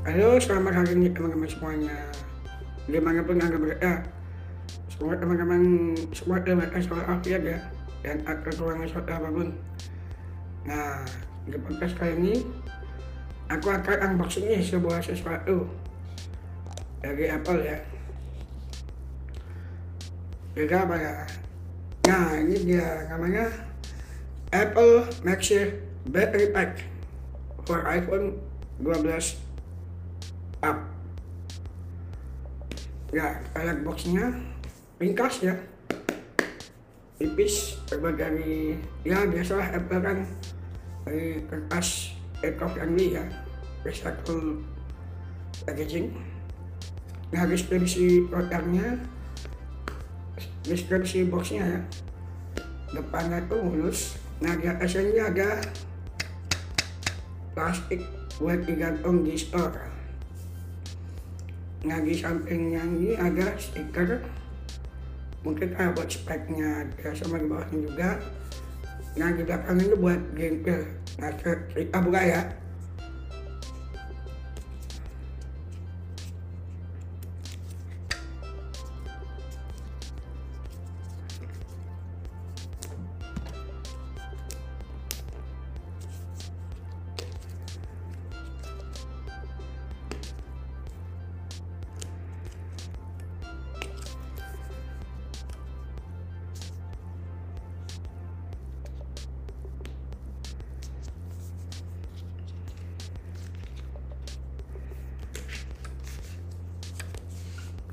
Halo, selamat hari ini teman-teman semuanya. Di mana pun anda berada, semoga teman-teman semua diberikan selalu afiat ya, dan tak kekurangan suatu apa pun. Nah, di podcast kali ini, aku akan unboxing nih sebuah sesuatu dari Apple ya. Jadi apa ya? Nah, ini dia namanya Apple Maxi Battery Pack for iPhone 12 up. Ya alat boxnya ringkas ya. Tipis terbuat dari ya biasalah Apple kan dari kertas eco friendly ya. Recycle packaging. Nah deskripsi produknya deskripsi boxnya ya. Depannya tuh mulus nah di atasnya ada plastik buat digantung di store di sampingnya ini ada stiker. Mungkin kayak buat speknya ya sama di bawahnya juga. Nah di belakang ini buat gameplay nah kita buka ya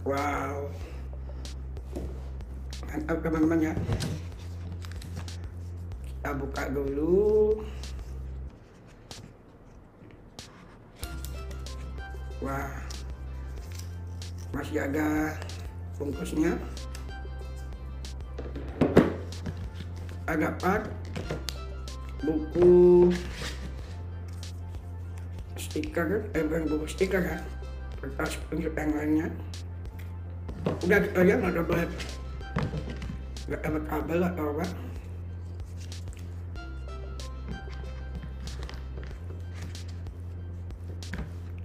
Wow. Mantap teman-teman ya. Kita buka dulu. Wah. Masih ada bungkusnya. Ada part buku stiker, eh bukan buku stiker ya, kertas lainnya udah kita lihat nggak dapat nggak dapat kabel atau apa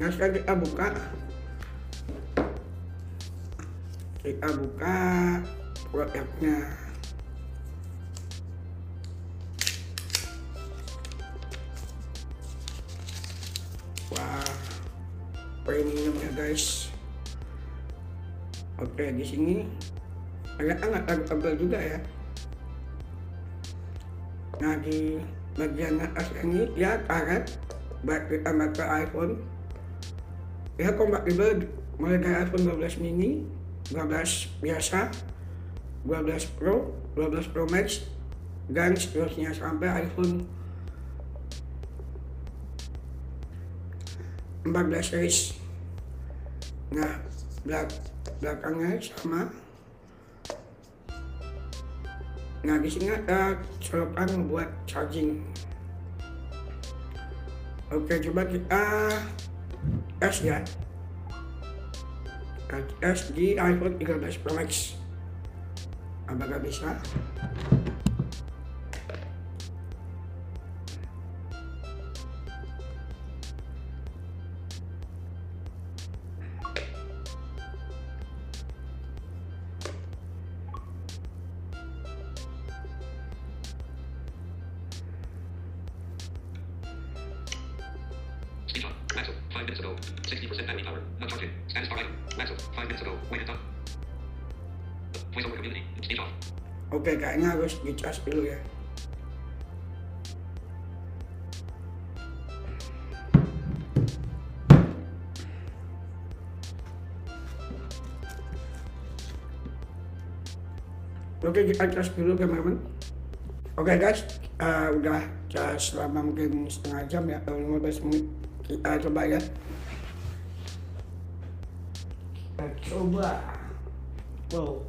nah sekarang kita buka. Kita buka produknya. Wah premium ya guys Oke, di sini agak nggak terlalu tebal juga ya. Nah, di bagian atas ini ya karet baik kita pakai iPhone ya kompatibel mulai dari iPhone 12 mini 12 biasa 12 Pro 12 Pro Max dan seterusnya sampai iPhone 14 series nah belak belakangnya sama nah di sini ada colokan buat charging. Oke coba kita tes ya. Tes di iPhone 13 Pro Max. Apakah bisa five minutes ago. 60% battery power. Not charging. Status bar item. Maxwell, five minutes ago. Waited up. Voice over community. Speech off. oke kayaknya harus dicas dulu ya Oke kita cas dulu teman-teman. Oke guys, uh, udah cas selama mungkin setengah jam ya atau 15 menit. Kita coba ya. Kita coba. Wow.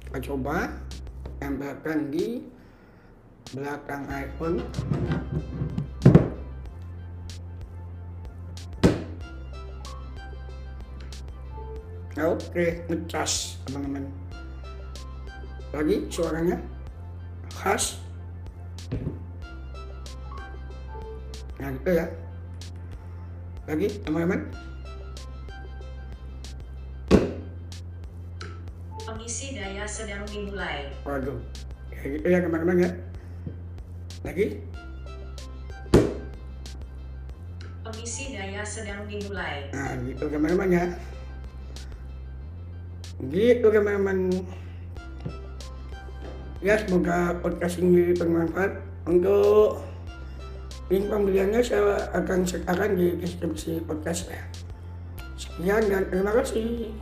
Kita coba tempelkan di belakang iPhone. Oke, ngecas teman-teman. Lagi suaranya khas. Nah gitu ya. Lagi teman-teman. Pengisi daya sedang dimulai. Waduh. Kayak gitu ya teman-teman ya. Lagi. Pengisi daya sedang dimulai. Nah gitu teman-teman ya. Gitu teman-teman. Ya semoga podcast ini bermanfaat untuk link pembeliannya saya akan sertakan di deskripsi podcast ya. Sekian dan terima kasih.